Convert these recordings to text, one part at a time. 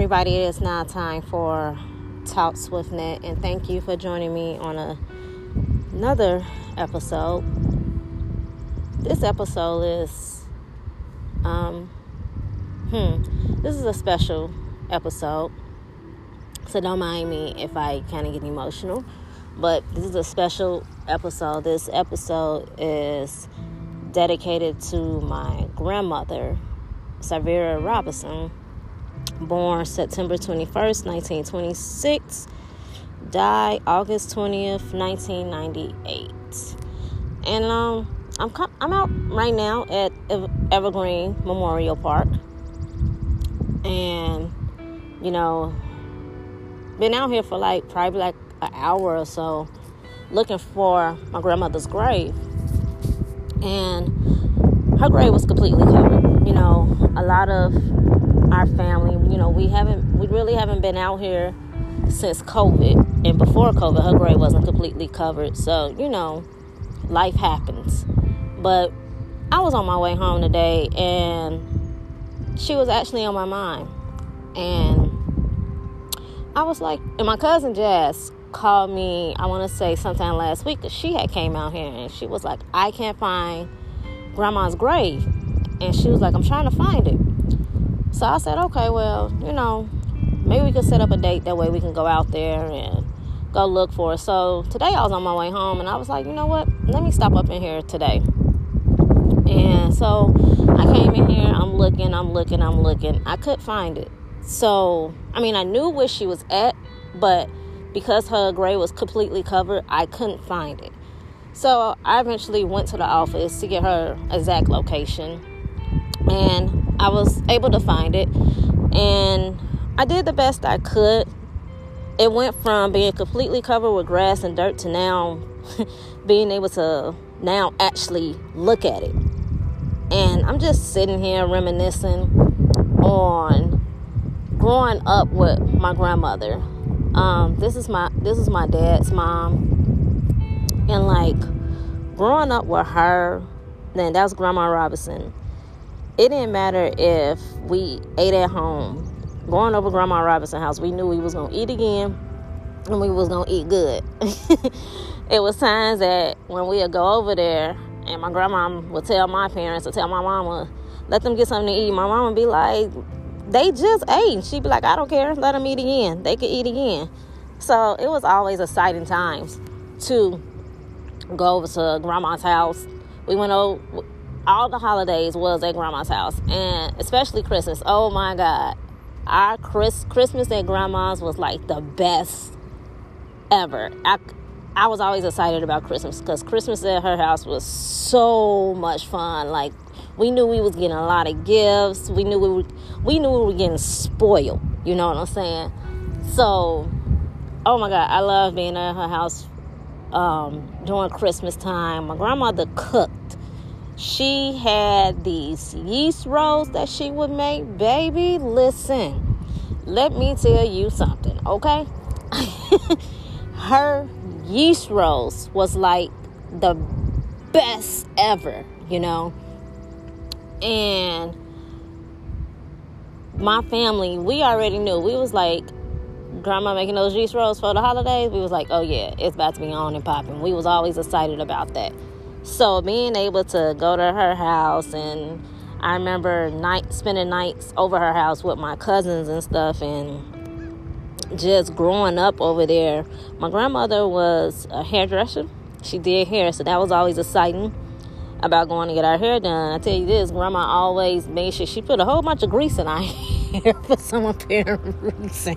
everybody, it is now time for Talks with Net, and thank you for joining me on a, another episode. This episode is, um, hmm, this is a special episode, so don't mind me if I kind of get emotional, but this is a special episode. This episode is dedicated to my grandmother, Syveria Robinson born September 21st, 1926, died August 20th, 1998. And um, I'm I'm out right now at Evergreen Memorial Park, and you know, been out here for like probably like an hour or so, looking for my grandmother's grave, and her grave was completely covered. You know, a lot of our family. You know, we haven't, we really haven't been out here since COVID. And before COVID, her grave wasn't completely covered. So, you know, life happens. But I was on my way home today and she was actually on my mind. And I was like, and my cousin Jazz called me, I want to say sometime last week, because she had came out here and she was like, I can't find grandma's grave. And she was like, I'm trying to find it. So I said, okay, well, you know, maybe we could set up a date that way we can go out there and go look for it. So today I was on my way home and I was like, you know what? Let me stop up in here today. And so I came in here, I'm looking, I'm looking, I'm looking. I couldn't find it. So, I mean, I knew where she was at, but because her grave was completely covered, I couldn't find it. So I eventually went to the office to get her exact location. And I was able to find it and I did the best I could. It went from being completely covered with grass and dirt to now being able to now actually look at it. And I'm just sitting here reminiscing on growing up with my grandmother. Um, this is my this is my dad's mom, and like growing up with her. Then that was Grandma Robinson it didn't matter if we ate at home. Going over Grandma Robinson house, we knew we was gonna eat again and we was gonna eat good. it was times that when we'd go over there and my grandma would tell my parents or tell my mama, let them get something to eat. My mama be like, they just ate. She'd be like, I don't care, let them eat again. They could eat again. So it was always exciting times to go over to grandma's house. We went over all the holidays was at grandma's house and especially christmas. Oh my god. Our Chris, christmas at grandma's was like the best ever. I, I was always excited about christmas because christmas at her house was so much fun. Like we knew we was getting a lot of gifts. We knew we were we knew we were getting spoiled you know what i'm saying? So oh my god i love being at her house um, during christmas time. My grandmother cooked she had these yeast rolls that she would make. Baby, listen, let me tell you something, okay? Her yeast rolls was like the best ever, you know? And my family, we already knew. We was like, grandma making those yeast rolls for the holidays. We was like, oh yeah, it's about to be on and popping. We was always excited about that. So being able to go to her house and I remember night spending nights over her house with my cousins and stuff and just growing up over there. My grandmother was a hairdresser. She did hair, so that was always exciting about going to get our hair done. I tell you this, grandma always made sure she put a whole bunch of grease in our hair for some apparent reason.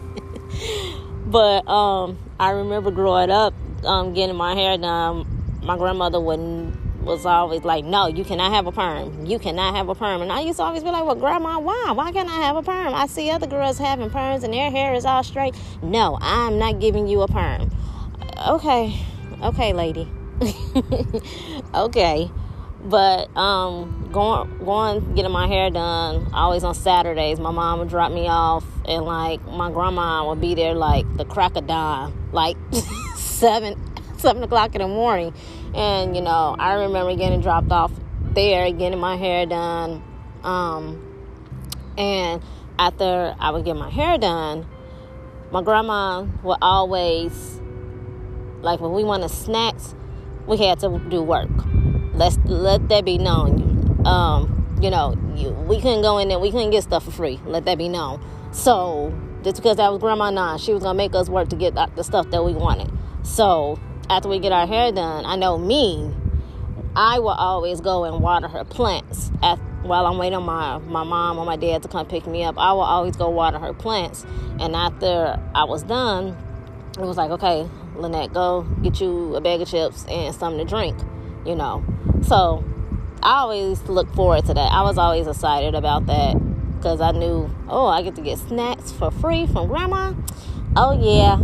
but um, I remember growing up, um, getting my hair done my grandmother wouldn't was always like, no, you cannot have a perm. You cannot have a perm. And I used to always be like, well, grandma, why? Why can't I have a perm? I see other girls having perms and their hair is all straight. No, I'm not giving you a perm. Okay, okay, lady. okay. But um, going going getting my hair done always on Saturdays. My mom would drop me off, and like my grandma would be there like the crack of dawn, like seven seven o'clock in the morning. And you know, I remember getting dropped off there, getting my hair done, um, and after I would get my hair done, my grandma would always like when we wanted snacks, we had to do work. Let's let that be known. Um, you know, you, we couldn't go in there, we couldn't get stuff for free. Let that be known. So just because that was grandma nine, she was gonna make us work to get the stuff that we wanted. So after we get our hair done, I know me, I will always go and water her plants at, while I'm waiting on my, my mom or my dad to come pick me up. I will always go water her plants. And after I was done, it was like, okay, Lynette, go get you a bag of chips and something to drink, you know. So I always look forward to that. I was always excited about that because I knew, oh, I get to get snacks for free from grandma. Oh, yeah.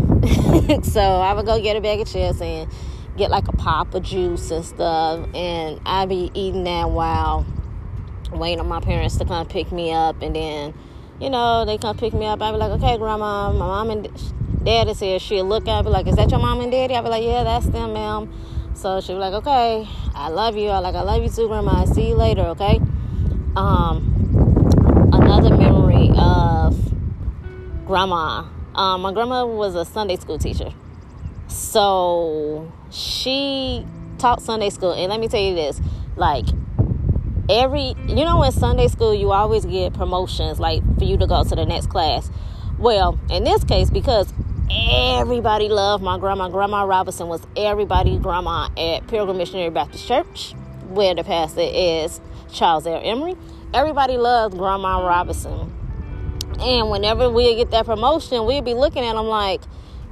so I would go get a bag of chips and get like a pop of juice and stuff. And I'd be eating that while waiting on my parents to come pick me up. And then, you know, they come pick me up. I'd be like, okay, grandma, my mom and dad is here. She'll look at me like, is that your mom and daddy? I'd be like, yeah, that's them, ma'am. So she'd be like, okay, I love you. I like, I love you too, grandma. I See you later, okay? Um, another memory of grandma. Um, my grandma was a Sunday school teacher. So she taught Sunday school. And let me tell you this like, every, you know, in Sunday school, you always get promotions, like for you to go to the next class. Well, in this case, because everybody loved my grandma, Grandma Robinson was everybody's grandma at Pilgrim Missionary Baptist Church, where the pastor is Charles L. Emery everybody loves Grandma Robinson. And whenever we get that promotion, we'd be looking at them like,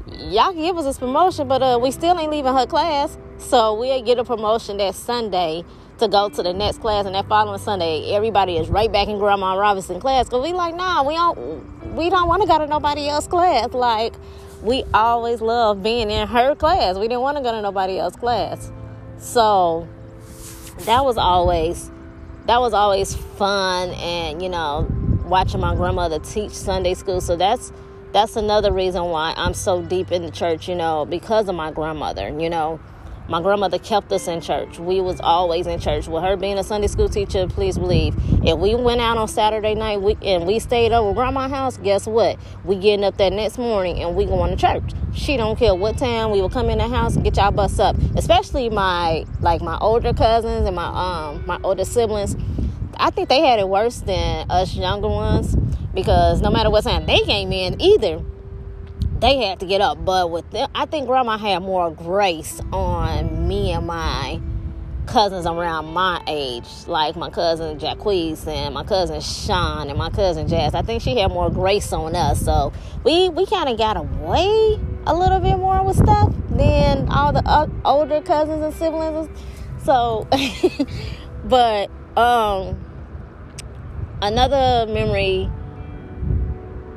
y'all give us this promotion, but uh, we still ain't leaving her class. So we'll get a promotion that Sunday to go to the next class, and that following Sunday, everybody is right back in Grandma Robinson class. Cause we like, nah, we don't, we don't want to go to nobody else class. Like, we always love being in her class. We didn't want to go to nobody else class. So that was always that was always fun and you know watching my grandmother teach sunday school. So that's that's another reason why i'm so deep in the church you know because of my grandmother you know. My grandmother kept us in church. We was always in church. With her being a sunday school teacher please believe. If we went out on saturday night we, and we stayed over grandma's house guess what? We getting up that next morning and we going to church. She don't care what time we will come in the house and get y'all bus up. Especially my like my older cousins and my um my older siblings i think they had it worse than us younger ones because no matter what time they came in either they had to get up. But with them, I think grandma had more grace on me and my cousins around my age, like my cousin Jacquees and my cousin Sean and my cousin Jazz. I think she had more grace on us, so we we kind of got away a little bit more with stuff than all the uh, older cousins and siblings. So, but um, another memory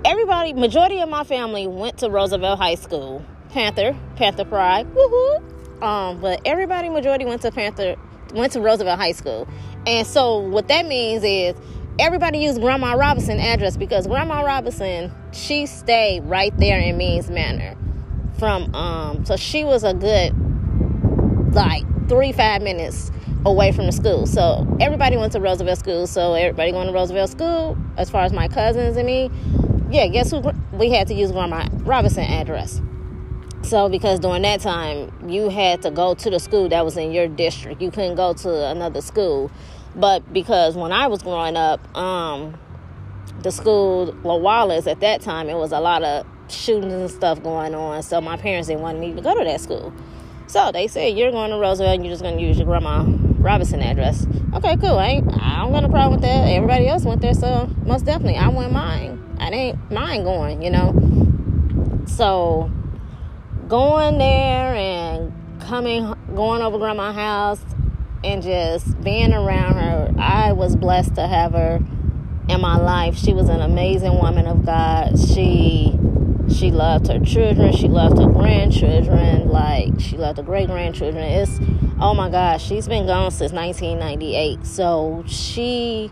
everybody, majority of my family went to Roosevelt High School. Panther, Panther Pride, woohoo! Um, but everybody, majority went to Panther, went to Roosevelt High School, and so what that means is everybody used Grandma Robinson address because Grandma Robinson she stayed right there in Means Manor from um, so she was a good like three five minutes away from the school. So everybody went to Roosevelt School. So everybody going to Roosevelt School, as far as my cousins and me, yeah, guess who we had to use Grandma Robinson address. So because during that time you had to go to the school that was in your district. You couldn't go to another school. But because when I was growing up, um, the school La Wallace at that time it was a lot of shootings and stuff going on. So my parents didn't want me to go to that school. So they said you're going to Roosevelt and you're just gonna use your grandma Robinson address. Okay, cool. I ain't I don't got a problem with that. Everybody else went there, so most definitely I went mine. I didn't mind going, you know. So going there and coming, going over grandma's house and just being around her, I was blessed to have her in my life. She was an amazing woman of God. She she loved her children. She loved her grandchildren. Like she loved her great grandchildren. It's oh my gosh, she's been gone since 1998. So she,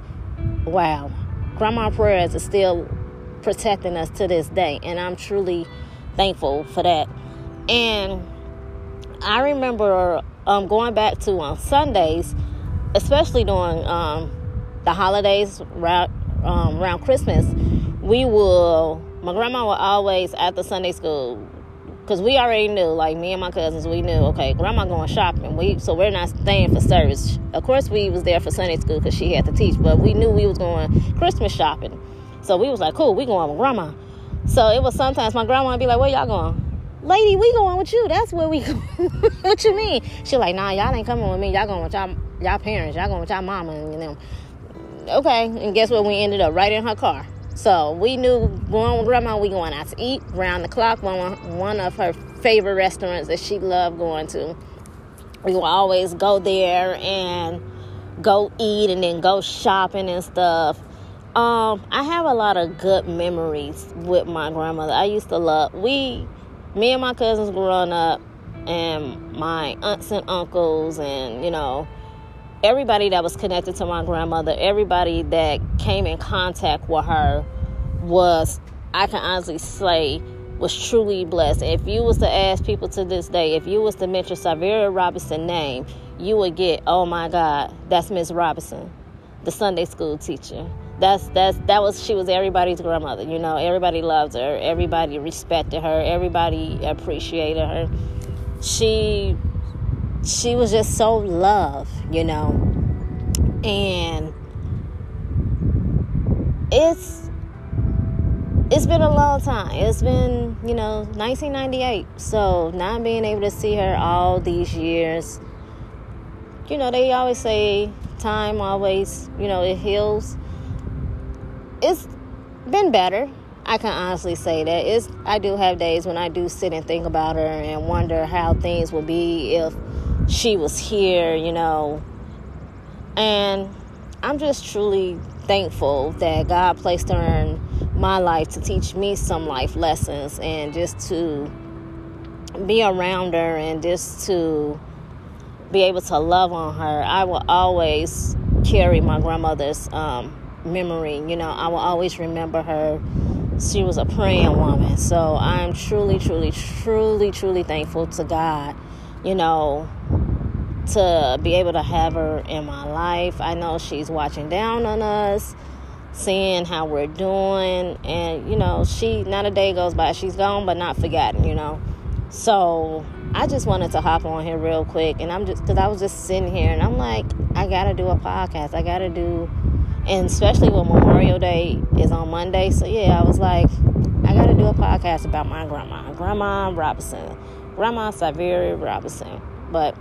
wow, Grandma Prayers is still protecting us to this day. And I'm truly thankful for that. And I remember um, going back to on Sundays, especially during um, the holidays around, um, around Christmas, we will. My grandma will always after Sunday school because we already knew, like me and my cousins, we knew, okay, grandma going shopping. We so we're not staying for service. Of course, we was there for Sunday school because she had to teach, but we knew we was going Christmas shopping. So we was like, cool, we going with grandma. So it was sometimes my grandma would be like, where y'all going? Lady, we going with you. That's where we what you mean? She like, nah, y'all ain't coming with me. Y'all going with y'all, y'all parents. Y'all going with y'all mama and know. Okay, and guess what? We ended up right in her car. So we knew going with grandma, we going out to eat round the clock. One one of her favorite restaurants that she loved going to. We would always go there and go eat and then go shopping and stuff. Um, I have a lot of good memories with my grandmother. I used to love we, me and my cousins growing up, and my aunts and uncles, and you know everybody that was connected to my grandmother, everybody that came in contact with her was, I can honestly say, was truly blessed. If you was to ask people to this day, if you was to mention Syveria Robinson name, you would get, oh my God, that's Miss Robinson, the Sunday school teacher. That's that's that was she was everybody's grandmother. You know, everybody loved her, everybody respected her, everybody appreciated her. She she was just so loved, you know. And it's it's been a long time. It's been, you know, 1998. So not being able to see her all these years, you know, they always say time always, you know, it heals. It's been better. I can honestly say that. It's I do have days when I do sit and think about her and wonder how things would be if she was here, you know. And I'm just truly thankful that God placed her in my life to teach me some life lessons and just to be around her and just to be able to love on her. I will always carry my grandmother's um, memory. You know, I will always remember her. She was a praying woman. So I'm truly, truly, truly, truly thankful to God, you know, to be able to have her in my life. I know she's watching down on us, seeing how we're doing, and you know, she not a day goes by she's gone, but not forgotten. You know, so I just wanted to hop on here real quick, and I'm just because I was just sitting here, and I'm like, I gotta do a podcast. I gotta do, and especially when Memorial Day is on Monday. So yeah, I was like, I gotta do a podcast about my grandma, Grandma Robinson, Grandma Syveria Robinson, but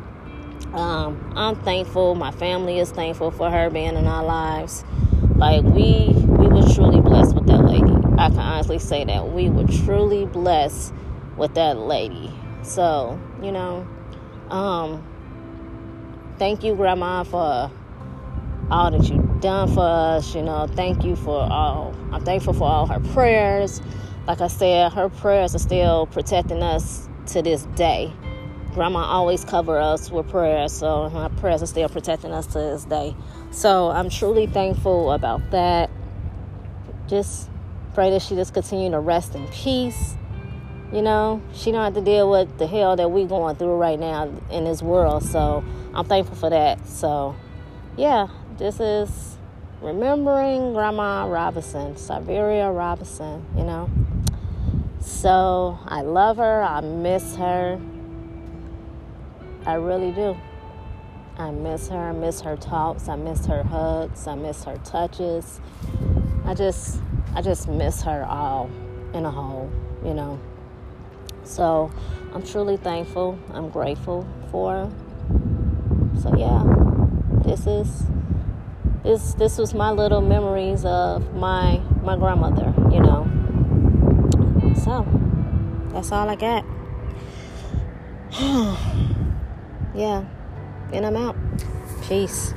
um, I'm thankful. My family is thankful for her being in our lives. Like we we were truly blessed with that lady. I can honestly say that we were truly blessed with that lady. So you know, um, thank you, Grandma, for all that you've done for us. You know, thank you for all. I'm thankful for all her prayers. Like I said, her prayers are still protecting us to this day. Grandma always cover us with prayers, so my prayers are still protecting us to this day. So I'm truly thankful about that. Just pray that she just continue to rest in peace. You know, she don't have to deal with the hell that we going through right now in this world. So I'm thankful for that. So yeah, this is remembering Grandma Robinson, Syveria Robinson, you know. So I love her. I miss her. I really do. I miss her. I miss her talks. I miss her hugs. I miss her touches. I just, I just miss her all in a whole, you know. So I'm truly thankful. I'm grateful for her. So yeah, this is this this was my little memories of my my grandmother, you know. That's all I got. yeah, and I'm out. Peace.